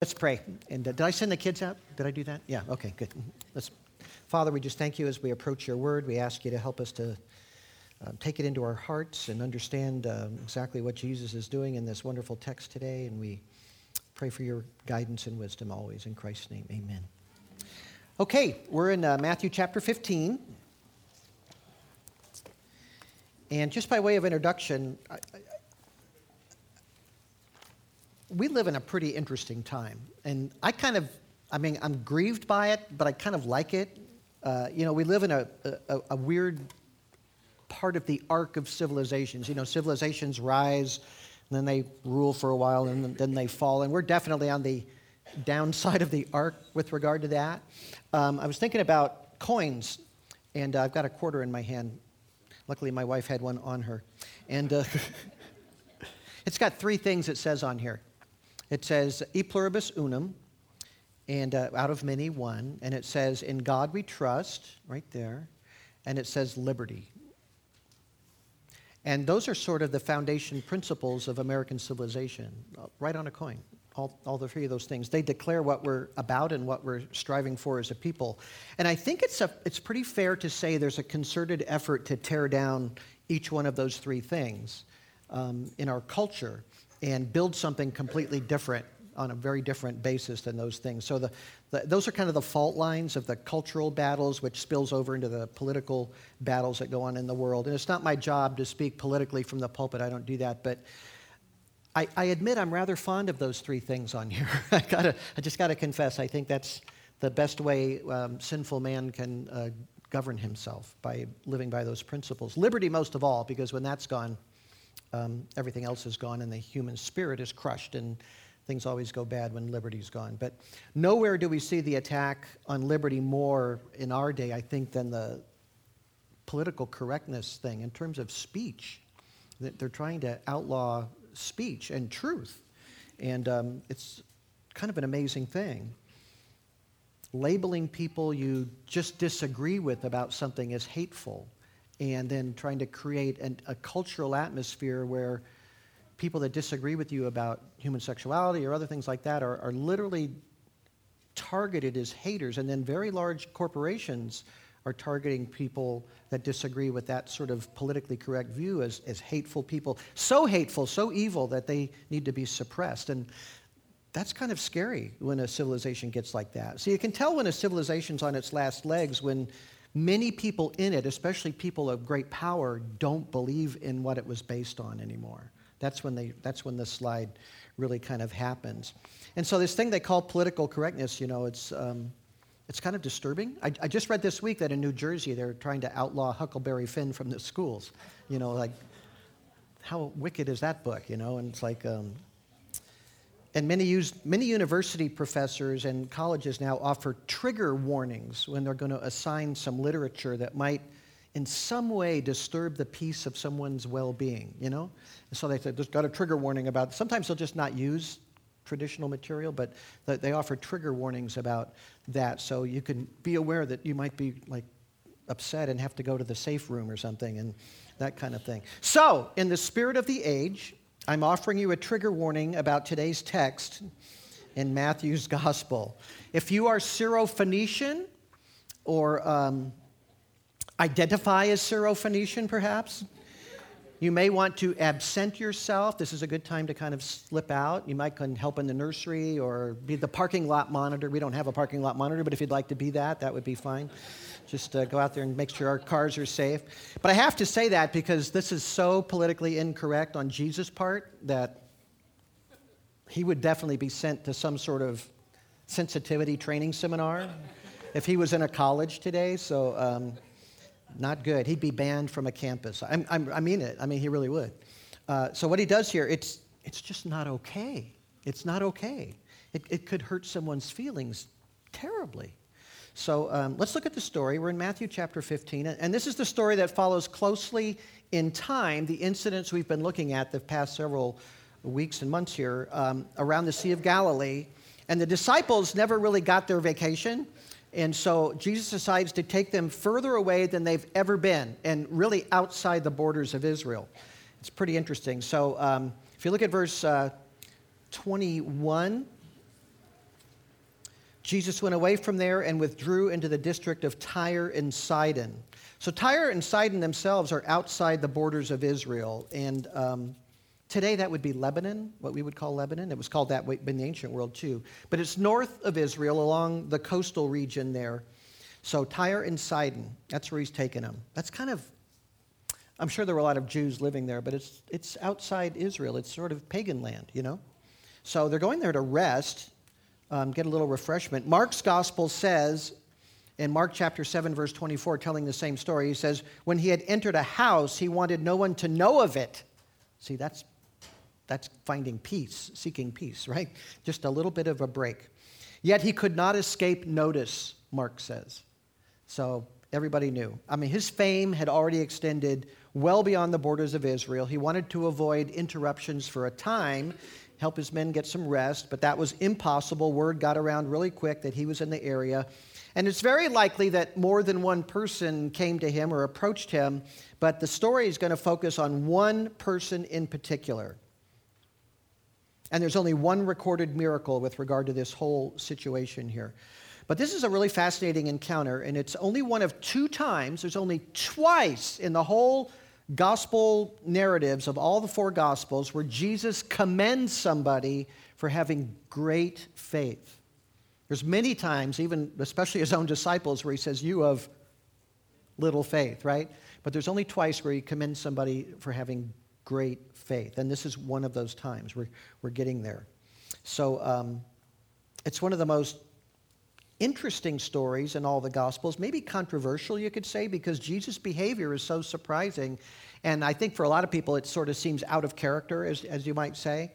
Let's pray. And uh, did I send the kids out? Did I do that? Yeah, okay, good. Let's, Father, we just thank you as we approach your word. We ask you to help us to uh, take it into our hearts and understand uh, exactly what Jesus is doing in this wonderful text today. And we pray for your guidance and wisdom always. In Christ's name, amen. Okay, we're in uh, Matthew chapter 15. And just by way of introduction, I, we live in a pretty interesting time. And I kind of, I mean, I'm grieved by it, but I kind of like it. Uh, you know, we live in a, a, a, weird part of the arc of civilizations. You know, civilizations rise, and then they rule for a while, and then they fall. And we're definitely on the downside of the arc with regard to that. Um, I was thinking about coins, and uh, I've got a quarter in my hand. Luckily, my wife had one on her. And uh, it's got three things it says on here it says, E pluribus unum, and uh, out of many, one. And it says, In God we trust, right there. And it says, liberty. And those are sort of the foundation principles of American civilization, uh, right on a coin. All, all the three of those things. They declare what we're about and what we're striving for as a people. And I think it's, a, it's pretty fair to say there's a concerted effort to tear down each one of those three things um, in our culture and build something completely different on a very different basis than those things. So the, the, those are kind of the fault lines of the cultural battles, which spills over into the political battles that go on in the world. And it's not my job to speak politically from the pulpit. I don't do that, but I, I admit I'm rather fond of those three things on here. I gotta, I just got to confess. I think that's the best way um, sinful man can uh, govern himself by living by those principles. Liberty, most of all, because when that's gone, um, everything else is gone and the human spirit is crushed and things always go bad when liberty's gone. But nowhere do we see the attack on liberty more in our day, I think, than the political correctness thing in terms of speech. They're trying to outlaw speech and truth. And um, it's kind of an amazing thing. Labeling people you just disagree with about something as hateful and then trying to create an, a cultural atmosphere where people that disagree with you about human sexuality or other things like that are, are literally targeted as haters. And then very large corporations are targeting people that disagree with that sort of politically correct view as, as hateful people. So hateful, so evil that they need to be suppressed. And that's kind of scary when a civilization gets like that. So you can tell when a civilization's on its last legs when Many people in it, especially people of great power, don't believe in what it was based on anymore. That's when, they, that's when the slide really kind of happens. And so, this thing they call political correctness, you know, it's, um, it's kind of disturbing. I, I, just read this week that in New Jersey they're trying to outlaw Huckleberry Finn from the schools. You know, like, how wicked is that book, you know? And it's like, um, and many, use, many university professors and colleges now offer trigger warnings when they're going to assign some literature that might in some way disturb the peace of someone's well-being you know? And so they say there's got a trigger warning about sometimes they'll just not use traditional material but they offer trigger warnings about that. So you can be aware that you might be like upset and have to go to the safe room or something and that kind of thing. So in the spirit of the age I'm offering you a trigger warning about today's text in Matthew's gospel. If you are Syrophoenician or um, identify as Syrophoenician, perhaps, you may want to absent yourself. This is a good time to kind of slip out. You might can help in the nursery or be the parking lot monitor. We don't have a parking lot monitor, but if you'd like to be that, that would be fine. Just uh, go out there and make sure our cars are safe. But I have to say that because this is so politically incorrect on Jesus' part that he would definitely be sent to some sort of sensitivity training seminar if he was in a college today. So, um, not good. He'd be banned from a campus. I'm, I'm, i mean it. I mean, he really would. Uh, so, what he does here, it's, it's just not okay. It's not okay. It, it could hurt someone's feelings terribly. So um, let's look at the story. We're in Matthew chapter 15, and this is the story that follows closely in time the incidents we've been looking at the past several weeks and months here um, around the Sea of Galilee. And the disciples never really got their vacation. And so Jesus decides to take them further away than they've ever been, and really outside the borders of Israel. It's pretty interesting. So um, if you look at verse uh, 21, Jesus went away from there and withdrew into the district of Tyre and Sidon. So, Tyre and Sidon themselves are outside the borders of Israel. And um, today that would be Lebanon, what we would call Lebanon. It was called that in the ancient world too. But it's north of Israel along the coastal region there. So, Tyre and Sidon, that's where he's taken them. That's kind of, I'm sure there were a lot of Jews living there, but it's, it's outside Israel. It's sort of pagan land, you know? So, they're going there to rest um, get a little refreshment. Mark's gospel says, in Mark chapter 7, verse 24, telling the same story, he says, When he had entered a house, he wanted no one to know of it. See, that's, that's finding peace, seeking peace, right? Just a little bit of a break. Yet he could not escape notice, Mark says. So everybody knew. I mean, his fame had already extended well beyond the borders of Israel. He wanted to avoid interruptions for a time help his men get some rest, but that was impossible. Word got around really quick that he was in the area. And it's very likely that more than one person came to him or approached him, but the story is going to focus on one person in particular. And there's only one recorded miracle with regard to this whole situation here. But this is a really fascinating encounter, and it's only one of two times. There's only twice in the whole gospel narratives of all the four gospels where Jesus commends somebody for having great faith. There's many times, even especially his own disciples, where he says, You of little faith, right? But there's only twice where he commends somebody for having great faith. And this is one of those times. We're, we're getting there. So um, it's one of the most interesting stories in all the Gospels, maybe controversial, you could say, because Jesus' behavior is so surprising. And I think for a lot of people, it sort of seems out of character, as, as you might say.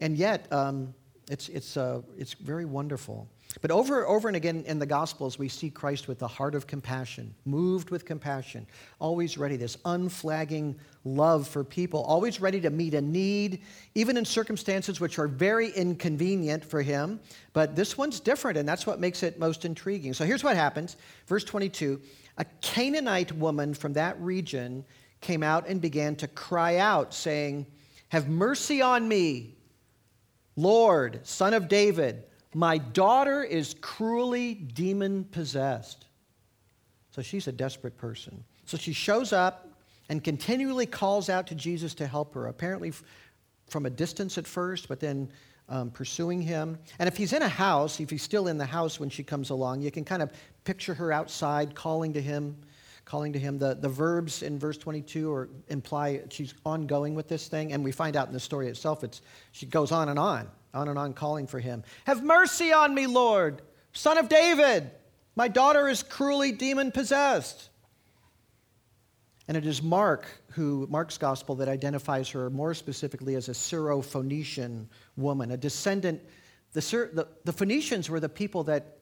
And yet, um, it's, it's, uh, it's very wonderful. But over, over and again in the Gospels, we see Christ with the heart of compassion, moved with compassion, always ready, this unflagging love for people, always ready to meet a need, even in circumstances which are very inconvenient for him. But this one's different, and that's what makes it most intriguing. So here's what happens. Verse 22 A Canaanite woman from that region came out and began to cry out, saying, Have mercy on me, Lord, son of David. My daughter is cruelly demon possessed. So she's a desperate person. So she shows up and continually calls out to Jesus to help her, apparently from a distance at first, but then um, pursuing him. And if he's in a house, if he's still in the house when she comes along, you can kind of picture her outside calling to him. Calling to him. The, the verbs in verse 22 or imply she's ongoing with this thing, and we find out in the story itself, it's, she goes on and on on and on calling for him. Have mercy on me, Lord, son of David. My daughter is cruelly demon possessed. And it is Mark who, Mark's gospel, that identifies her more specifically as a Syro-Phoenician woman, a descendant. The, the, the Phoenicians were the people that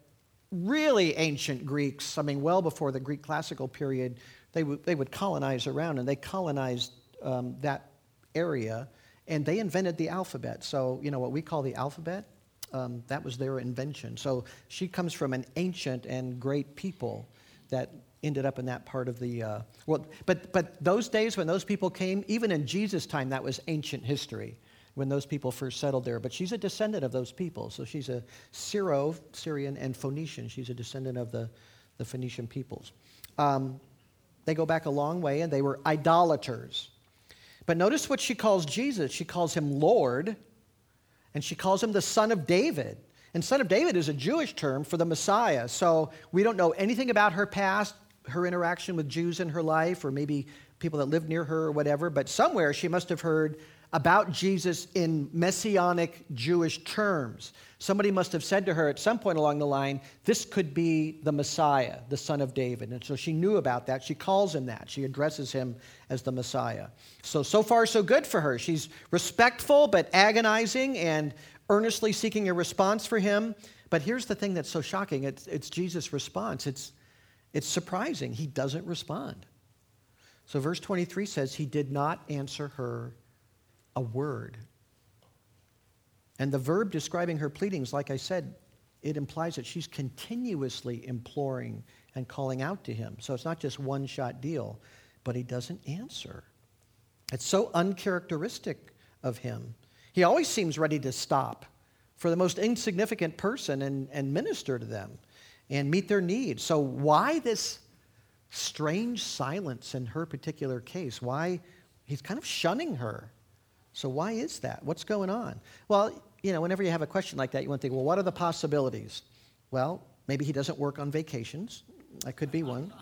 really ancient Greeks, I mean, well before the Greek classical period, they, w- they would colonize around, and they colonized um, that area and they invented the alphabet. So, you know, what we call the alphabet, um, that was their invention. So she comes from an ancient and great people that ended up in that part of the uh, world. But, but those days when those people came, even in Jesus' time, that was ancient history when those people first settled there. But she's a descendant of those people. So she's a Syro, Syrian, and Phoenician. She's a descendant of the, the Phoenician peoples. Um, they go back a long way, and they were idolaters. But notice what she calls Jesus. She calls him Lord, and she calls him the Son of David. And Son of David is a Jewish term for the Messiah. So we don't know anything about her past, her interaction with Jews in her life, or maybe people that lived near her or whatever, but somewhere she must have heard about Jesus in messianic Jewish terms. Somebody must have said to her at some point along the line, This could be the Messiah, the son of David. And so she knew about that. She calls him that. She addresses him as the Messiah. So, so far, so good for her. She's respectful, but agonizing and earnestly seeking a response for him. But here's the thing that's so shocking it's, it's Jesus' response. It's, it's surprising. He doesn't respond. So, verse 23 says, He did not answer her a word. And the verb describing her pleadings, like I said, it implies that she's continuously imploring and calling out to him. So it's not just one shot deal, but he doesn't answer. It's so uncharacteristic of him. He always seems ready to stop for the most insignificant person and, and minister to them and meet their needs. So, why this strange silence in her particular case? Why he's kind of shunning her? So, why is that? What's going on? Well, you know, whenever you have a question like that, you want to think, well, what are the possibilities? Well, maybe he doesn't work on vacations. That could be one.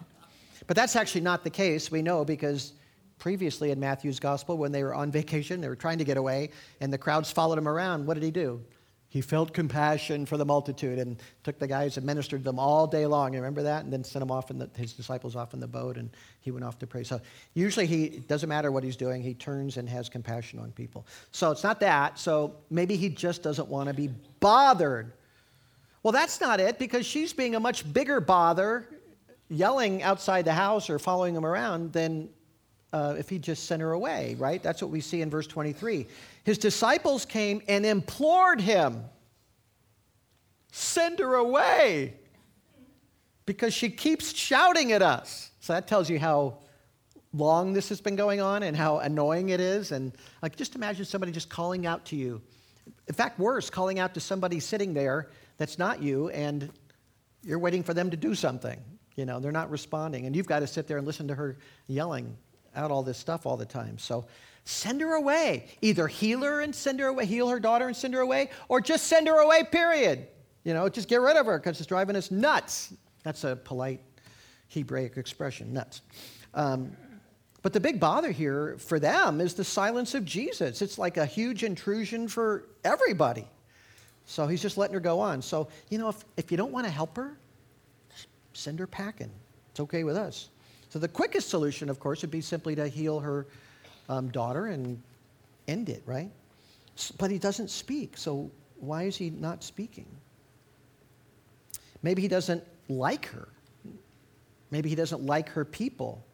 But that's actually not the case. We know because previously in Matthew's gospel, when they were on vacation, they were trying to get away, and the crowds followed him around. What did he do? He felt compassion for the multitude and took the guys and ministered to them all day long. You remember that? And then sent them off in the, his disciples off in the boat, and he went off to pray. So usually he it doesn't matter what he's doing, he turns and has compassion on people. So it's not that. So maybe he just doesn't want to be bothered. Well, that's not it because she's being a much bigger bother, yelling outside the house or following him around than uh, if he just sent her away, right? That's what we see in verse 23. His disciples came and implored him, send her away, because she keeps shouting at us. So that tells you how long this has been going on and how annoying it is. And like, just imagine somebody just calling out to you. In fact, worse, calling out to somebody sitting there that's not you, and you're waiting for them to do something. You know, they're not responding, and you've got to sit there and listen to her yelling out all this stuff all the time. So send her away. Either heal her and send her away, heal her daughter and send her away, or just send her away, period. You know, just get rid of her because it's driving us nuts. That's a polite Hebraic expression, nuts. Um, but the big bother here for them is the silence of Jesus. It's like a huge intrusion for everybody. So he's just letting her go on. So, you know, if, if you don't want to help her, send her packing. It's okay with us. So the quickest solution, of course, would be simply to heal her um, daughter and end it, right? But he doesn't speak. So why is he not speaking? Maybe he doesn't like her. Maybe he doesn't like her people.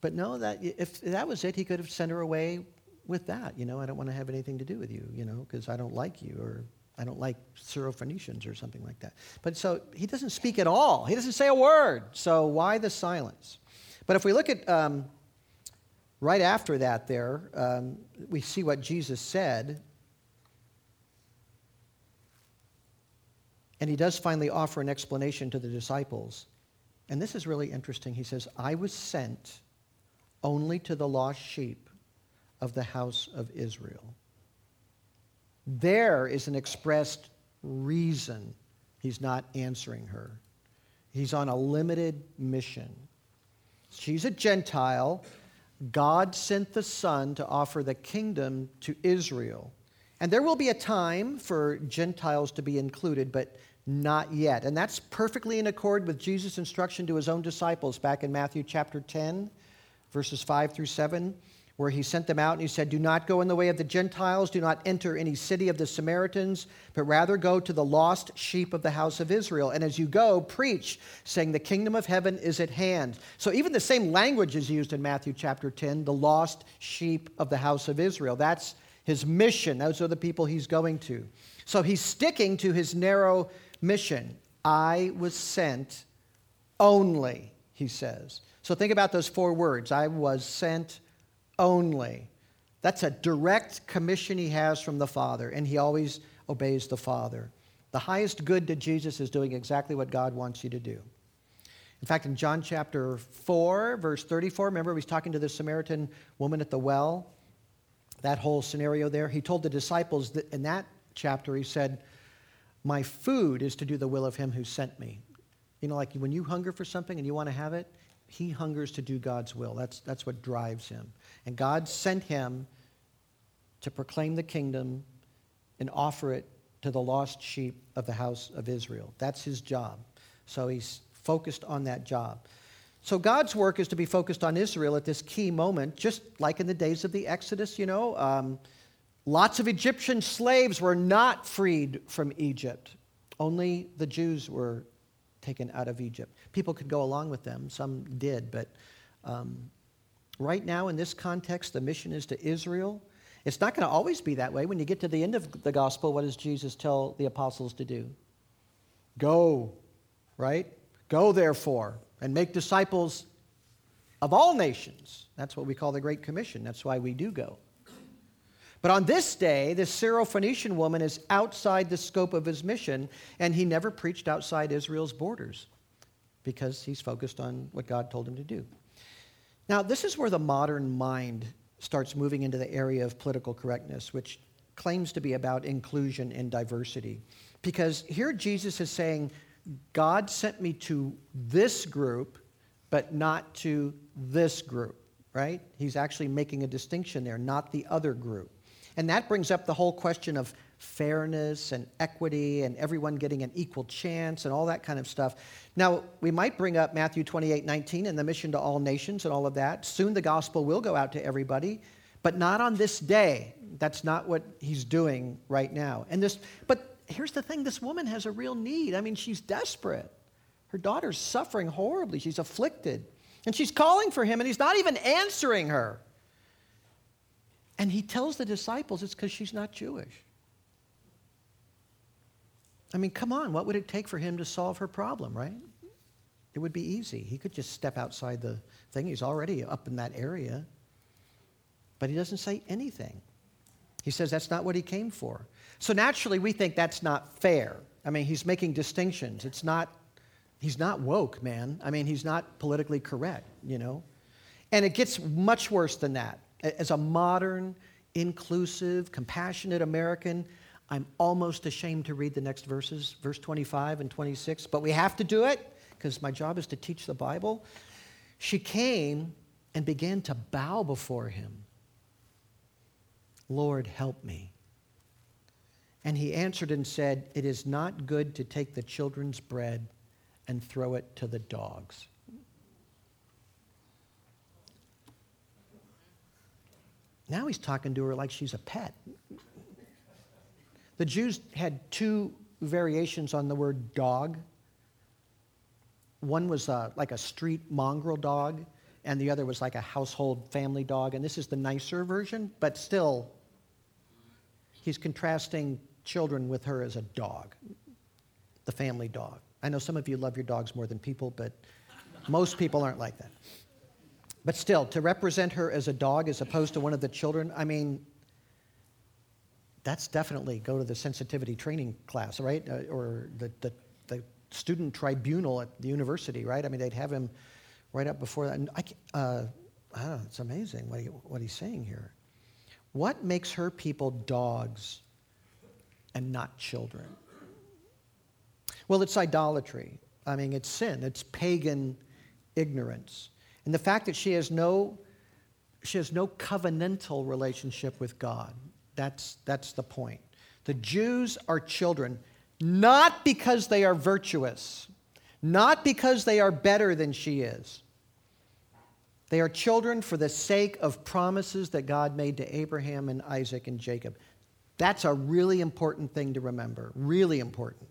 But no, that if that was it, he could have sent her away with that. You know, I don't want to have anything to do with you, you know, because I don't like you or I don't like Syrophoenicians or something like that. But so he doesn't speak at all. He doesn't say a word. So why the silence? But if we look at um, right after that, there, um, we see what Jesus said. And he does finally offer an explanation to the disciples. And this is really interesting. He says, I was sent only to the lost sheep of the house of Israel. There is an expressed reason he's not answering her. He's on a limited mission. She's a Gentile. God sent the Son to offer the kingdom to Israel. And there will be a time for Gentiles to be included, but not yet. And that's perfectly in accord with Jesus' instruction to his own disciples back in Matthew chapter 10, verses 5 through 7 where he sent them out and he said, Do not go in the way of the Gentiles, do not enter any city of the Samaritans, but rather go to the lost sheep of the house of Israel. And as you go, preach, saying, The kingdom of heaven is at hand. So even the same language is used in Matthew chapter 10, the lost sheep of the house of Israel. That's his mission. Those are the people he's going to. So he's sticking to his narrow mission. I was sent only, he says. So think about those four words I was sent only. That's a direct commission he has from the Father, and he always obeys the Father. The highest good to Jesus is doing exactly what God wants you to do. In fact, in John chapter 4, verse 34, remember he's talking to the Samaritan woman at the well? That whole scenario there. He told the disciples that in that chapter, he said, My food is to do the will of him who sent me. You know, like when you hunger for something and you want to have it, he hungers to do God's will. That's, that's what drives him. And God sent him to proclaim the kingdom and offer it to the lost sheep of the house of Israel. That's his job. So he's focused on that job. So God's work is to be focused on Israel at this key moment, just like in the days of the Exodus, you know. Um, lots of Egyptian slaves were not freed from Egypt. Only the Jews were taken out of Egypt. People could go along with them, some did, but um, Right now, in this context, the mission is to Israel. It's not going to always be that way. When you get to the end of the gospel, what does Jesus tell the apostles to do? Go, right? Go, therefore, and make disciples of all nations. That's what we call the Great Commission. That's why we do go. But on this day, this Syrophoenician woman is outside the scope of his mission, and he never preached outside Israel's borders because he's focused on what God told him to do. Now, this is where the modern mind starts moving into the area of political correctness, which claims to be about inclusion and diversity. Because here Jesus is saying, God sent me to this group, but not to this group, right? He's actually making a distinction there, not the other group. And that brings up the whole question of fairness and equity and everyone getting an equal chance and all that kind of stuff. Now, we might bring up Matthew 28 19 and the mission to all nations and all of that. Soon the gospel will go out to everybody, but not on this day. That's not what he's doing right now. And this, but here's the thing this woman has a real need. I mean, she's desperate. Her daughter's suffering horribly, she's afflicted. And she's calling for him, and he's not even answering her. And he tells the disciples it's because she's not Jewish. I mean, come on, what would it take for him to solve her problem, right? It would be easy. He could just step outside the thing. He's already up in that area. But he doesn't say anything. He says that's not what he came for. So naturally, we think that's not fair. I mean, he's making distinctions. It's not, he's not woke, man. I mean, he's not politically correct, you know? And it gets much worse than that as a modern, inclusive, compassionate American, I'm almost ashamed to read the next verses, verse 25 and 26, but we have to do it because my job is to teach the Bible. She came and began to bow before him. Lord, help me. And he answered and said, It is not good to take the children's bread and throw it to the dogs. Now he's talking to her like she's a pet. The Jews had two variations on the word dog. One was uh, like a street mongrel dog, and the other was like a household family dog. And this is the nicer version, but still, he's contrasting children with her as a dog, the family dog. I know some of you love your dogs more than people, but most people aren't like that. But still, to represent her as a dog as opposed to one of the children, I mean, that's definitely go to the sensitivity training class, right? Uh, or the, the, the, student tribunal at the university, right? I mean, they'd have him right up before that. And I, uh, I don't know, it's amazing what, he, what he's saying here. What makes her people dogs and not children? Well, it's idolatry. I mean, it's sin, it's pagan ignorance. And the fact that she has no, she has no covenantal relationship with God. That's, that's the point. The Jews are children, not because they are virtuous, not because they are better than she is. They are children for the sake of promises that God made to Abraham and Isaac and Jacob. That's a really important thing to remember, really important.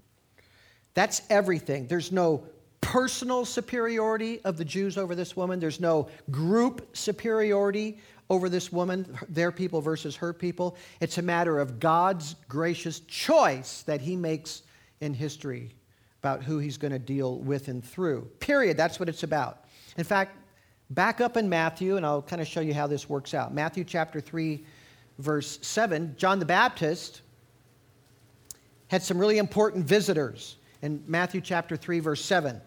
That's everything. There's no personal superiority of the Jews over this woman. There's no group superiority over this woman, their people versus her people. It's a matter of God's gracious choice that he makes in history about who he's going to deal with and through. Period. That's what it's about. In fact, back up in Matthew, and I'll kind of show you how this works out. Matthew chapter 3, verse 7, John the Baptist had some really important visitors in Matthew chapter 3, verse 7. It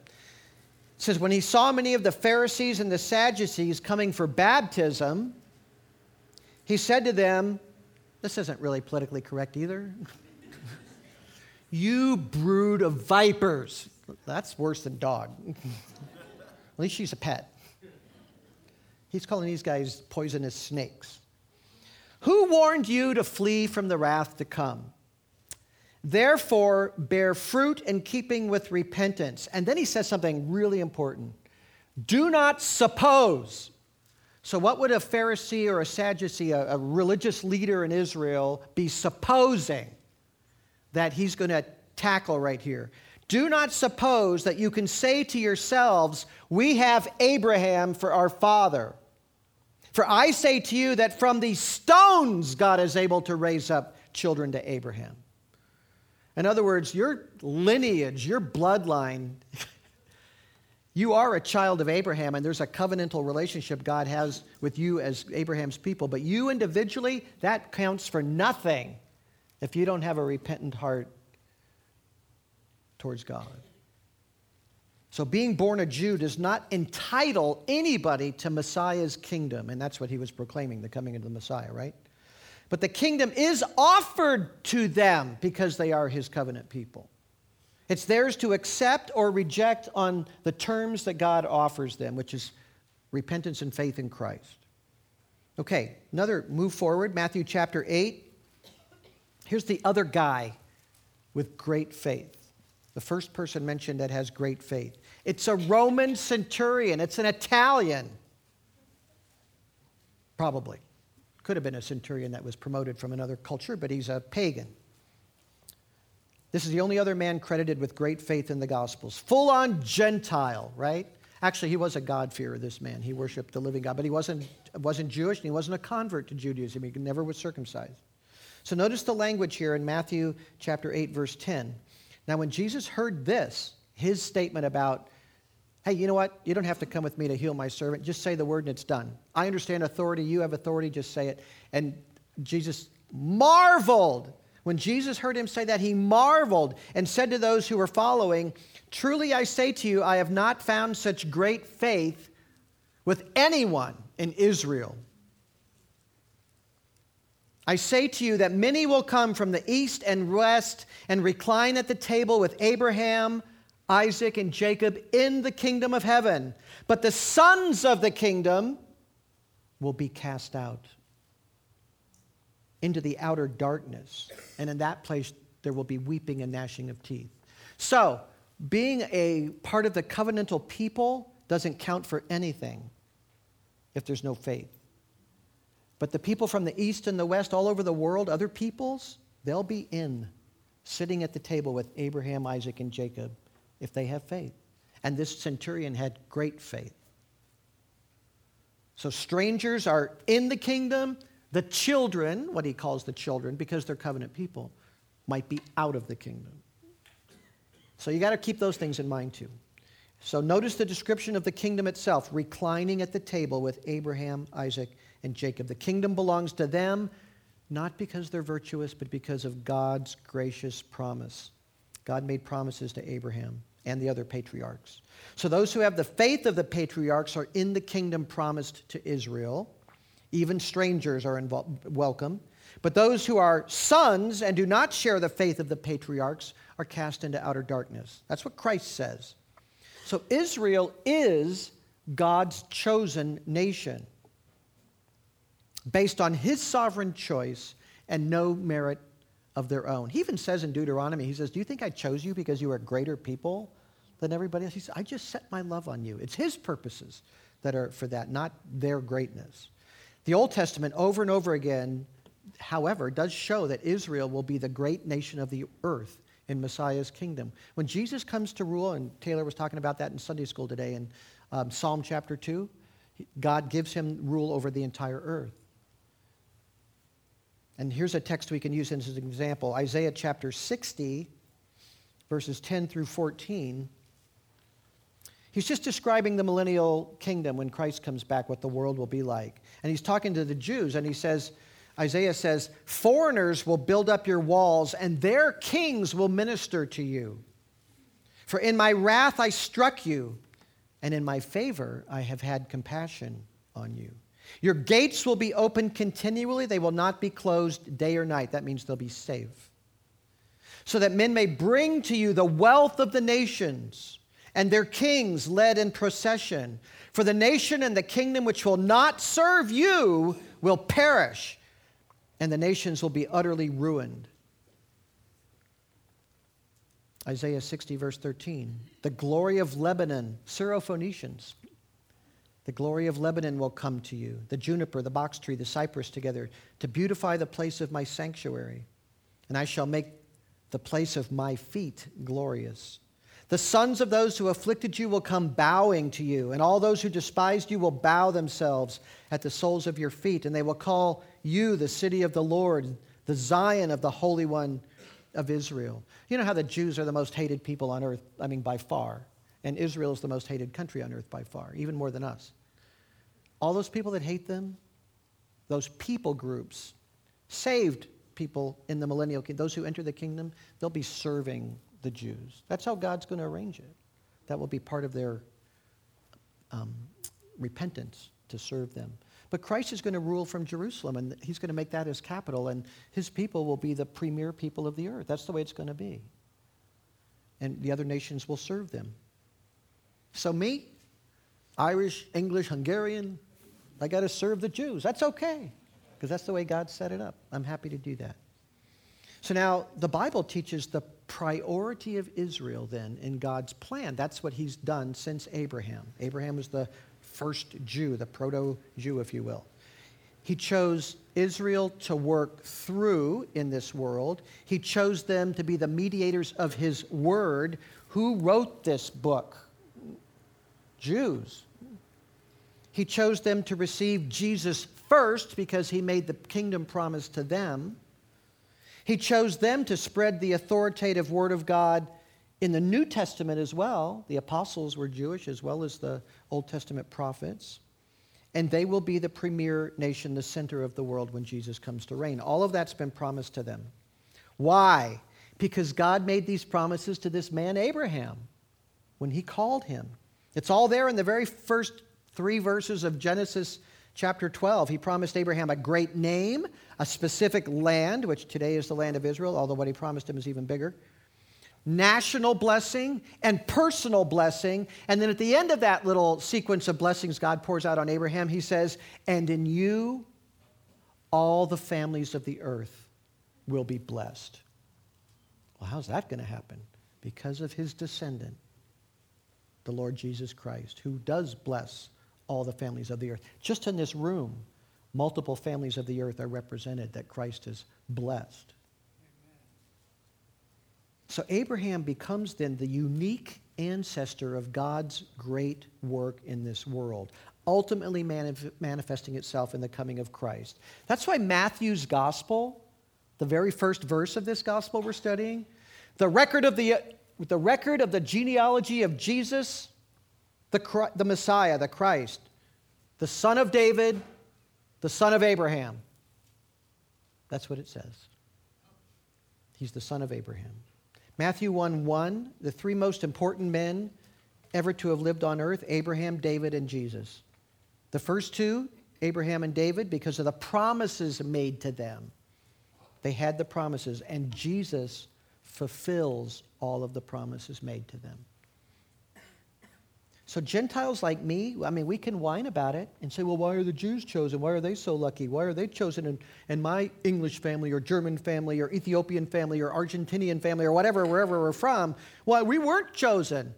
says, When he saw many of the Pharisees and the Sadducees coming for baptism, he said to them, This isn't really politically correct either. you brood of vipers. That's worse than dog. At least she's a pet. He's calling these guys poisonous snakes. Who warned you to flee from the wrath to come? Therefore, bear fruit in keeping with repentance. And then he says something really important. Do not suppose. So, what would a Pharisee or a Sadducee, a, a religious leader in Israel, be supposing that he's going to tackle right here? Do not suppose that you can say to yourselves, We have Abraham for our father. For I say to you that from these stones God is able to raise up children to Abraham. In other words, your lineage, your bloodline, You are a child of Abraham, and there's a covenantal relationship God has with you as Abraham's people. But you individually, that counts for nothing if you don't have a repentant heart towards God. So, being born a Jew does not entitle anybody to Messiah's kingdom. And that's what he was proclaiming, the coming of the Messiah, right? But the kingdom is offered to them because they are his covenant people. It's theirs to accept or reject on the terms that God offers them, which is repentance and faith in Christ. Okay, another move forward, Matthew chapter 8. Here's the other guy with great faith. The first person mentioned that has great faith. It's a Roman centurion, it's an Italian. Probably. Could have been a centurion that was promoted from another culture, but he's a pagan. This is the only other man credited with great faith in the Gospels. Full on Gentile, right? Actually, he was a God-fearer, this man. He worshiped the living God, but he wasn't, wasn't Jewish and he wasn't a convert to Judaism. He never was circumcised. So notice the language here in Matthew chapter 8, verse 10. Now, when Jesus heard this, his statement about hey, you know what? You don't have to come with me to heal my servant. Just say the word and it's done. I understand authority. You have authority. Just say it. And Jesus marveled. When Jesus heard him say that, he marveled and said to those who were following, Truly I say to you, I have not found such great faith with anyone in Israel. I say to you that many will come from the east and west and recline at the table with Abraham, Isaac, and Jacob in the kingdom of heaven. But the sons of the kingdom will be cast out into the outer darkness. And in that place, there will be weeping and gnashing of teeth. So, being a part of the covenantal people doesn't count for anything if there's no faith. But the people from the east and the west, all over the world, other peoples, they'll be in, sitting at the table with Abraham, Isaac, and Jacob if they have faith. And this centurion had great faith. So strangers are in the kingdom. The children, what he calls the children, because they're covenant people, might be out of the kingdom. So you got to keep those things in mind too. So notice the description of the kingdom itself reclining at the table with Abraham, Isaac, and Jacob. The kingdom belongs to them, not because they're virtuous, but because of God's gracious promise. God made promises to Abraham and the other patriarchs. So those who have the faith of the patriarchs are in the kingdom promised to Israel. Even strangers are welcome. But those who are sons and do not share the faith of the patriarchs are cast into outer darkness. That's what Christ says. So Israel is God's chosen nation based on his sovereign choice and no merit of their own. He even says in Deuteronomy, he says, Do you think I chose you because you are greater people than everybody else? He says, I just set my love on you. It's his purposes that are for that, not their greatness. The Old Testament, over and over again, however, does show that Israel will be the great nation of the earth in Messiah's kingdom. When Jesus comes to rule, and Taylor was talking about that in Sunday school today in um, Psalm chapter 2, God gives him rule over the entire earth. And here's a text we can use as an example Isaiah chapter 60, verses 10 through 14. He's just describing the millennial kingdom when Christ comes back, what the world will be like. And he's talking to the Jews, and he says, Isaiah says, Foreigners will build up your walls, and their kings will minister to you. For in my wrath I struck you, and in my favor I have had compassion on you. Your gates will be open continually, they will not be closed day or night. That means they'll be safe. So that men may bring to you the wealth of the nations and their kings led in procession. For the nation and the kingdom which will not serve you will perish, and the nations will be utterly ruined. Isaiah 60, verse 13. The glory of Lebanon, Syrophoenicians, the glory of Lebanon will come to you, the juniper, the box tree, the cypress together, to beautify the place of my sanctuary. And I shall make the place of my feet glorious. The sons of those who afflicted you will come bowing to you, and all those who despised you will bow themselves at the soles of your feet, and they will call you the city of the Lord, the Zion of the Holy One of Israel. You know how the Jews are the most hated people on earth? I mean, by far. And Israel is the most hated country on earth by far, even more than us. All those people that hate them, those people groups, saved people in the millennial kingdom, those who enter the kingdom, they'll be serving the Jews. That's how God's going to arrange it. That will be part of their um, repentance to serve them. But Christ is going to rule from Jerusalem, and he's going to make that his capital, and his people will be the premier people of the earth. That's the way it's going to be. And the other nations will serve them. So, me, Irish, English, Hungarian, I got to serve the Jews. That's okay, because that's the way God set it up. I'm happy to do that. So, now the Bible teaches the priority of Israel then in God's plan. That's what he's done since Abraham. Abraham was the first Jew, the proto Jew, if you will. He chose Israel to work through in this world. He chose them to be the mediators of his word. Who wrote this book? Jews. He chose them to receive Jesus first because he made the kingdom promise to them. He chose them to spread the authoritative word of God in the New Testament as well. The apostles were Jewish as well as the Old Testament prophets. And they will be the premier nation, the center of the world when Jesus comes to reign. All of that's been promised to them. Why? Because God made these promises to this man, Abraham, when he called him. It's all there in the very first three verses of Genesis chapter 12. He promised Abraham a great name, a specific land, which today is the land of Israel, although what he promised him is even bigger. National blessing and personal blessing. And then at the end of that little sequence of blessings God pours out on Abraham, he says, And in you, all the families of the earth will be blessed. Well, how's that going to happen? Because of his descendant, the Lord Jesus Christ, who does bless all the families of the earth. Just in this room, multiple families of the earth are represented that Christ has blessed. So Abraham becomes then the unique ancestor of God's great work in this world, ultimately manif- manifesting itself in the coming of Christ. That's why Matthew's gospel, the very first verse of this gospel we're studying, the record of the, the, record of the genealogy of Jesus the, the Messiah, the Christ, the son of David, the son of Abraham. That's what it says. He's the son of Abraham. Matthew 1 1, the three most important men ever to have lived on earth Abraham, David, and Jesus. The first two, Abraham and David, because of the promises made to them. They had the promises, and Jesus fulfills all of the promises made to them. So, Gentiles like me, I mean, we can whine about it and say, well, why are the Jews chosen? Why are they so lucky? Why are they chosen in, in my English family or German family or Ethiopian family or Argentinian family or whatever, wherever we're from? Why, we weren't chosen.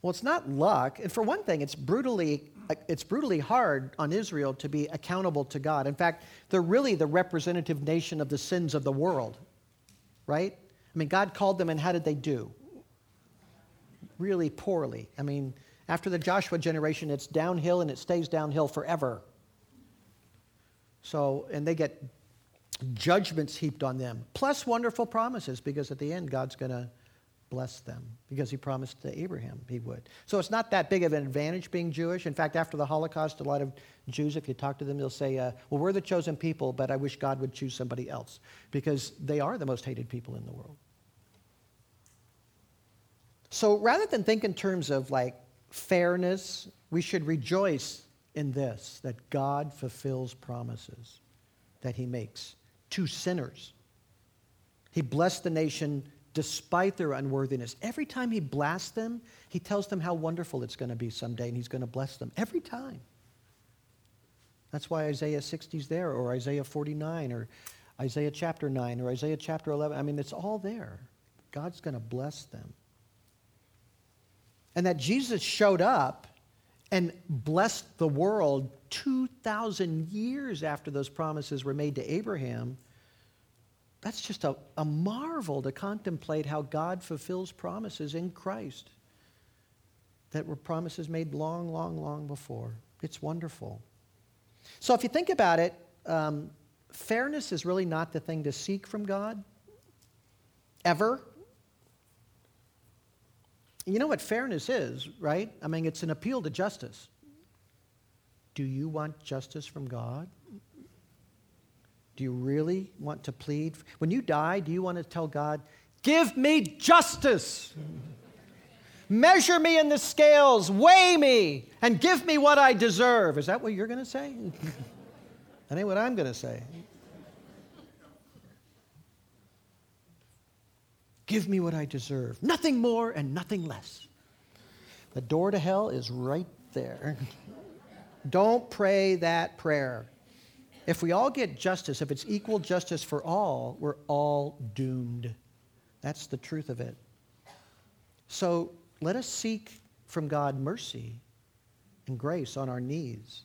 Well, it's not luck. And for one thing, it's brutally, it's brutally hard on Israel to be accountable to God. In fact, they're really the representative nation of the sins of the world, right? I mean, God called them, and how did they do? Really poorly. I mean, after the Joshua generation, it's downhill and it stays downhill forever. So, and they get judgments heaped on them, plus wonderful promises, because at the end, God's going to bless them, because he promised to Abraham he would. So it's not that big of an advantage being Jewish. In fact, after the Holocaust, a lot of Jews, if you talk to them, they'll say, uh, Well, we're the chosen people, but I wish God would choose somebody else, because they are the most hated people in the world. So rather than think in terms of like fairness, we should rejoice in this that God fulfills promises that he makes to sinners. He blessed the nation despite their unworthiness. Every time he blasts them, he tells them how wonderful it's going to be someday and he's going to bless them. Every time. That's why Isaiah 60 is there, or Isaiah 49, or Isaiah chapter 9, or Isaiah chapter 11. I mean, it's all there. God's going to bless them and that Jesus showed up and blessed the world 2,000 years after those promises were made to Abraham, that's just a, a marvel to contemplate how God fulfills promises in Christ that were promises made long, long, long before. It's wonderful. So if you think about it, um, fairness is really not the thing to seek from God, ever. You know what fairness is, right? I mean, it's an appeal to justice. Do you want justice from God? Do you really want to plead? When you die, do you want to tell God, Give me justice? Measure me in the scales, weigh me, and give me what I deserve. Is that what you're going to say? that ain't what I'm going to say. Give me what I deserve. Nothing more and nothing less. The door to hell is right there. Don't pray that prayer. If we all get justice, if it's equal justice for all, we're all doomed. That's the truth of it. So let us seek from God mercy and grace on our knees.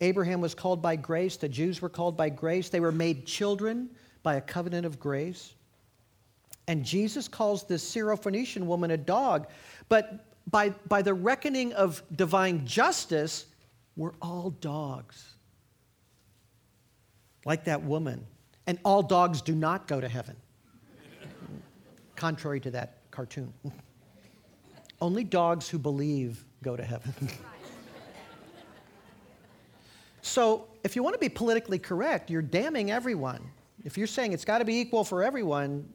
Abraham was called by grace, the Jews were called by grace, they were made children by a covenant of grace. And Jesus calls this Syrophoenician woman a dog. But by, by the reckoning of divine justice, we're all dogs. Like that woman. And all dogs do not go to heaven, contrary to that cartoon. Only dogs who believe go to heaven. so, if you want to be politically correct, you're damning everyone. If you're saying it's got to be equal for everyone,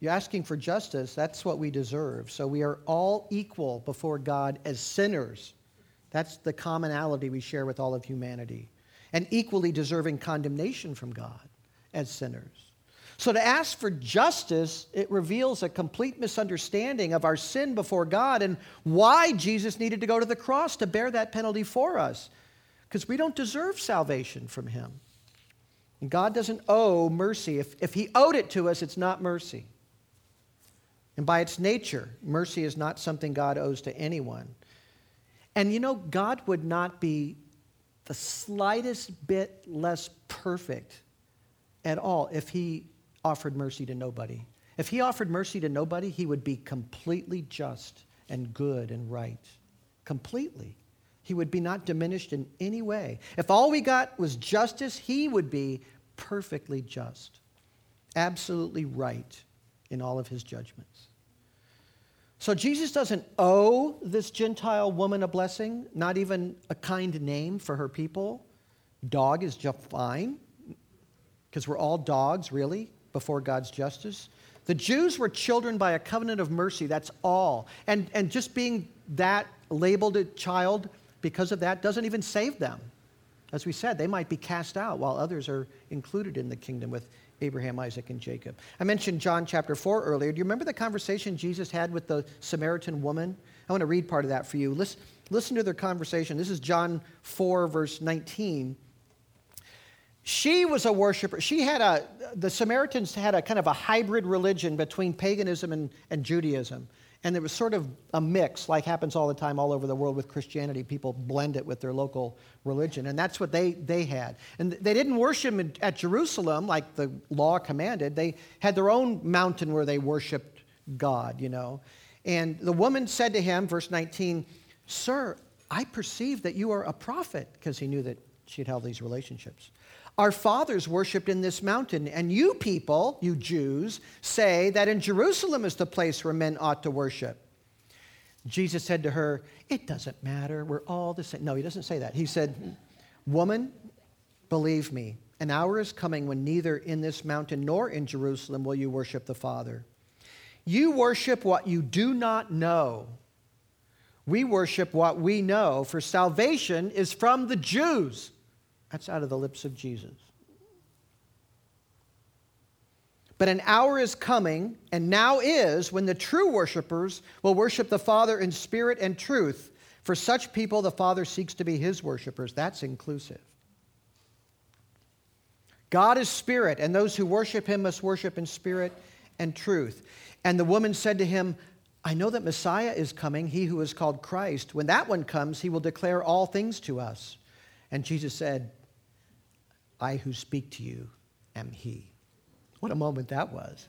you're asking for justice. That's what we deserve. So, we are all equal before God as sinners. That's the commonality we share with all of humanity. And equally deserving condemnation from God as sinners. So, to ask for justice, it reveals a complete misunderstanding of our sin before God and why Jesus needed to go to the cross to bear that penalty for us. Because we don't deserve salvation from Him. And God doesn't owe mercy. If, if He owed it to us, it's not mercy. And by its nature, mercy is not something God owes to anyone. And you know, God would not be the slightest bit less perfect at all if He offered mercy to nobody. If he offered mercy to nobody, he would be completely just and good and right. Completely. He would be not diminished in any way. If all we got was justice, he would be perfectly just, absolutely right in all of his judgments. So Jesus doesn't owe this Gentile woman a blessing, not even a kind name for her people. Dog is just fine, because we're all dogs, really before God's justice. The Jews were children by a covenant of mercy, that's all. And, and just being that labeled a child because of that doesn't even save them. As we said, they might be cast out while others are included in the kingdom with Abraham, Isaac, and Jacob. I mentioned John chapter 4 earlier. Do you remember the conversation Jesus had with the Samaritan woman? I want to read part of that for you. Listen, listen to their conversation. This is John 4, verse 19 she was a worshiper. She had a, the Samaritans had a kind of a hybrid religion between paganism and, and Judaism. And there was sort of a mix, like happens all the time all over the world with Christianity. People blend it with their local religion. And that's what they, they had. And they didn't worship at Jerusalem like the law commanded. They had their own mountain where they worshiped God, you know. And the woman said to him, verse 19, Sir, I perceive that you are a prophet, because he knew that she'd held these relationships. Our fathers worshiped in this mountain, and you people, you Jews, say that in Jerusalem is the place where men ought to worship. Jesus said to her, It doesn't matter. We're all the same. No, he doesn't say that. He said, Woman, believe me, an hour is coming when neither in this mountain nor in Jerusalem will you worship the Father. You worship what you do not know. We worship what we know, for salvation is from the Jews. That's out of the lips of Jesus. But an hour is coming, and now is, when the true worshipers will worship the Father in spirit and truth. For such people, the Father seeks to be his worshipers. That's inclusive. God is spirit, and those who worship him must worship in spirit and truth. And the woman said to him, I know that Messiah is coming, he who is called Christ. When that one comes, he will declare all things to us. And Jesus said, I who speak to you am he. What a moment that was.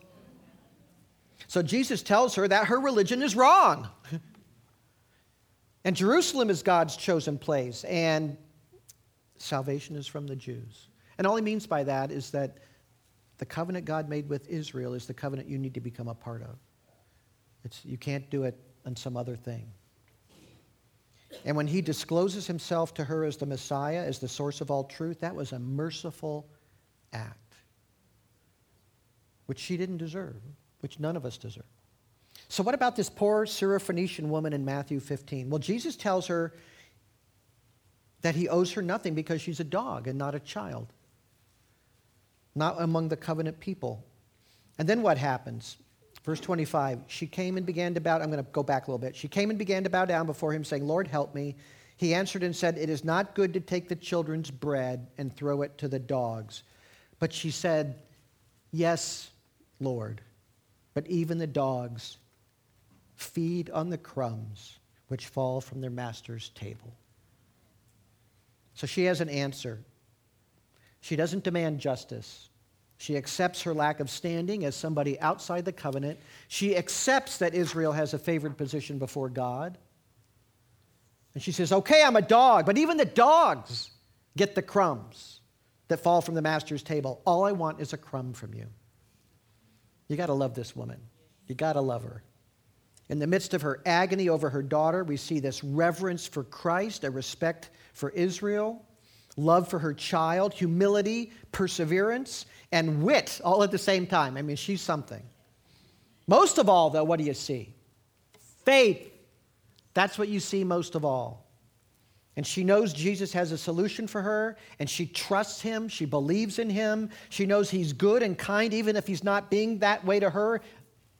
So Jesus tells her that her religion is wrong. and Jerusalem is God's chosen place, and salvation is from the Jews. And all he means by that is that the covenant God made with Israel is the covenant you need to become a part of. It's, you can't do it and some other thing. And when he discloses himself to her as the Messiah, as the source of all truth, that was a merciful act, which she didn't deserve, which none of us deserve. So, what about this poor Syrophoenician woman in Matthew 15? Well, Jesus tells her that he owes her nothing because she's a dog and not a child, not among the covenant people. And then what happens? Verse 25, she came and began to bow. I'm going to go back a little bit. She came and began to bow down before him, saying, Lord, help me. He answered and said, It is not good to take the children's bread and throw it to the dogs. But she said, Yes, Lord, but even the dogs feed on the crumbs which fall from their master's table. So she has an answer. She doesn't demand justice. She accepts her lack of standing as somebody outside the covenant. She accepts that Israel has a favored position before God. And she says, Okay, I'm a dog, but even the dogs get the crumbs that fall from the master's table. All I want is a crumb from you. You got to love this woman. You got to love her. In the midst of her agony over her daughter, we see this reverence for Christ, a respect for Israel, love for her child, humility, perseverance, and wit all at the same time. I mean, she's something. Most of all, though, what do you see? Faith. That's what you see most of all. And she knows Jesus has a solution for her, and she trusts him. She believes in him. She knows he's good and kind, even if he's not being that way to her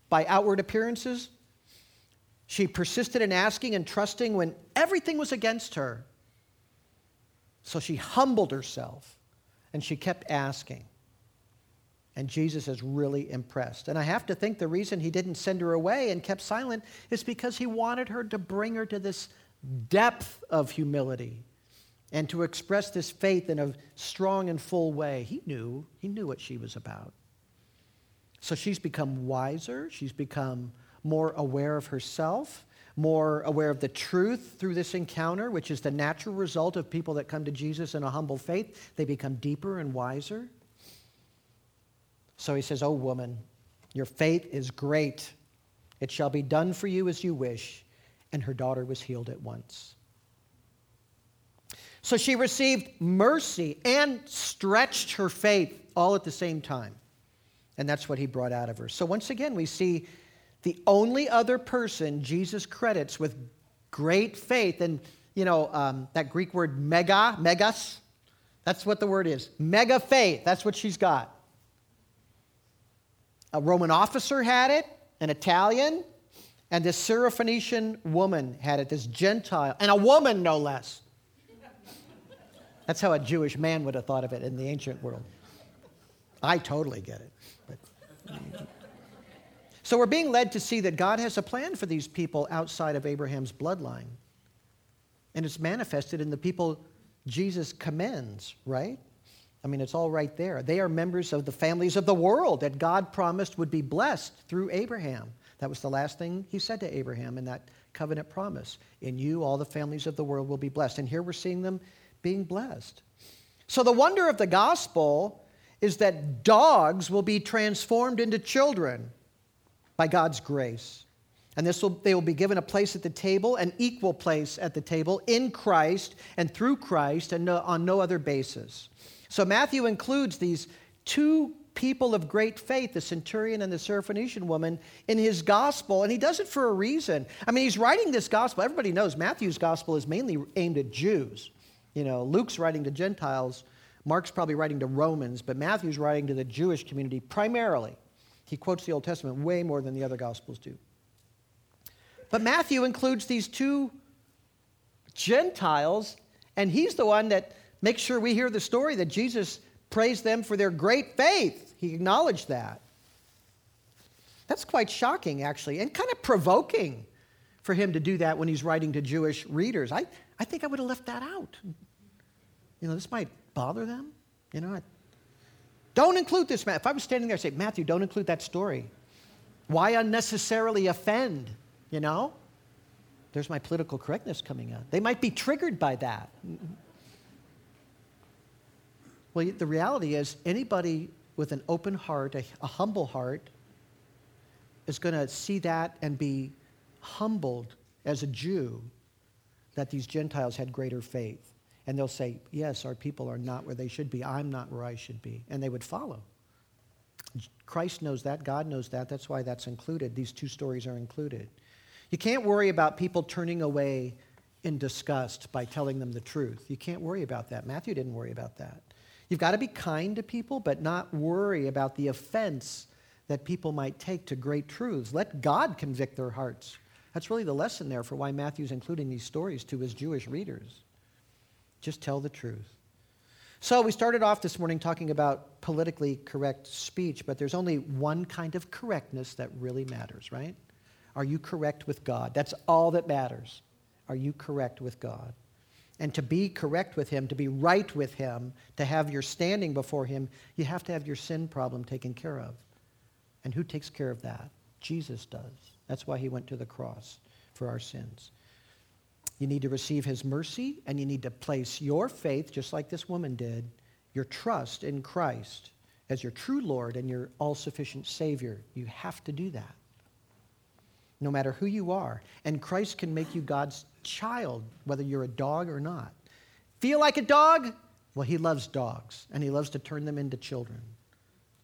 by outward appearances. She persisted in asking and trusting when everything was against her. So she humbled herself and she kept asking. And Jesus is really impressed. And I have to think the reason he didn't send her away and kept silent is because he wanted her to bring her to this depth of humility and to express this faith in a strong and full way. He knew, he knew what she was about. So she's become wiser, she's become more aware of herself, more aware of the truth through this encounter, which is the natural result of people that come to Jesus in a humble faith. They become deeper and wiser. So he says, Oh, woman, your faith is great. It shall be done for you as you wish. And her daughter was healed at once. So she received mercy and stretched her faith all at the same time. And that's what he brought out of her. So once again, we see the only other person Jesus credits with great faith, and you know, um, that Greek word mega, megas, that's what the word is. Mega faith, that's what she's got. A Roman officer had it, an Italian, and this Syrophoenician woman had it, this Gentile, and a woman no less. That's how a Jewish man would have thought of it in the ancient world. I totally get it. But, so we're being led to see that God has a plan for these people outside of Abraham's bloodline. And it's manifested in the people Jesus commends, right? I mean, it's all right there. They are members of the families of the world that God promised would be blessed through Abraham. That was the last thing he said to Abraham in that covenant promise. In you, all the families of the world will be blessed. And here we're seeing them being blessed. So the wonder of the gospel is that dogs will be transformed into children by God's grace. And this will, they will be given a place at the table, an equal place at the table in Christ and through Christ and no, on no other basis. So Matthew includes these two people of great faith, the centurion and the Syrophoenician woman, in his gospel, and he does it for a reason. I mean, he's writing this gospel. Everybody knows Matthew's gospel is mainly aimed at Jews. You know, Luke's writing to Gentiles, Mark's probably writing to Romans, but Matthew's writing to the Jewish community primarily. He quotes the Old Testament way more than the other gospels do. But Matthew includes these two Gentiles, and he's the one that makes sure we hear the story that Jesus praised them for their great faith. He acknowledged that. That's quite shocking, actually, and kind of provoking for him to do that when he's writing to Jewish readers. I, I think I would have left that out. You know, this might bother them. You know, I, don't include this. If I was standing there, I'd say, Matthew, don't include that story. Why unnecessarily offend? You know? There's my political correctness coming out. They might be triggered by that. Well, the reality is, anybody with an open heart, a, a humble heart, is going to see that and be humbled as a Jew that these Gentiles had greater faith. And they'll say, Yes, our people are not where they should be. I'm not where I should be. And they would follow. Christ knows that. God knows that. That's why that's included. These two stories are included. You can't worry about people turning away in disgust by telling them the truth. You can't worry about that. Matthew didn't worry about that. You've got to be kind to people, but not worry about the offense that people might take to great truths. Let God convict their hearts. That's really the lesson there for why Matthew's including these stories to his Jewish readers. Just tell the truth. So, we started off this morning talking about politically correct speech, but there's only one kind of correctness that really matters, right? Are you correct with God? That's all that matters. Are you correct with God? And to be correct with Him, to be right with Him, to have your standing before Him, you have to have your sin problem taken care of. And who takes care of that? Jesus does. That's why He went to the cross for our sins. You need to receive his mercy, and you need to place your faith, just like this woman did, your trust in Christ as your true Lord and your all sufficient Savior. You have to do that, no matter who you are. And Christ can make you God's child, whether you're a dog or not. Feel like a dog? Well, he loves dogs, and he loves to turn them into children.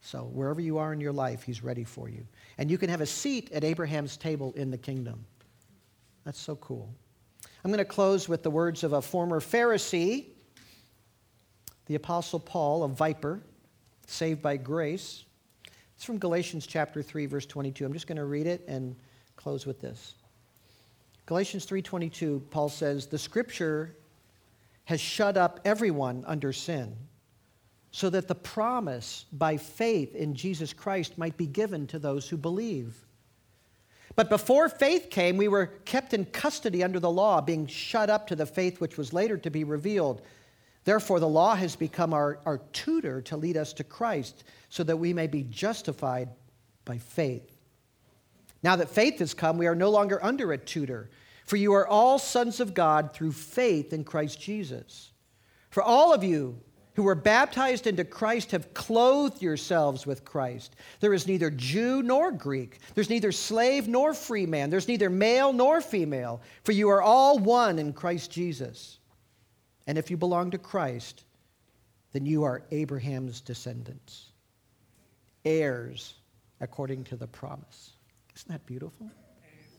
So, wherever you are in your life, he's ready for you. And you can have a seat at Abraham's table in the kingdom. That's so cool. I'm going to close with the words of a former Pharisee, the Apostle Paul, a viper, saved by grace. It's from Galatians chapter 3 verse 22. I'm just going to read it and close with this. Galatians 3:22 Paul says, "The scripture has shut up everyone under sin, so that the promise by faith in Jesus Christ might be given to those who believe." But before faith came, we were kept in custody under the law, being shut up to the faith which was later to be revealed. Therefore, the law has become our, our tutor to lead us to Christ, so that we may be justified by faith. Now that faith has come, we are no longer under a tutor, for you are all sons of God through faith in Christ Jesus. For all of you who were baptized into Christ have clothed yourselves with Christ. There is neither Jew nor Greek. There's neither slave nor free man. There's neither male nor female, for you are all one in Christ Jesus. And if you belong to Christ, then you are Abraham's descendants, heirs according to the promise. Isn't that beautiful?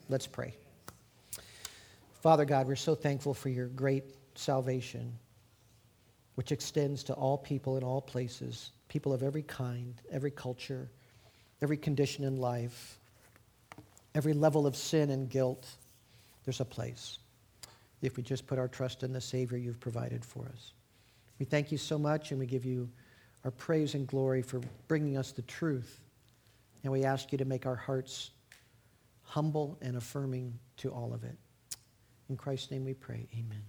Let's pray. Father God, we're so thankful for your great salvation which extends to all people in all places, people of every kind, every culture, every condition in life, every level of sin and guilt. There's a place if we just put our trust in the Savior you've provided for us. We thank you so much and we give you our praise and glory for bringing us the truth. And we ask you to make our hearts humble and affirming to all of it. In Christ's name we pray. Amen.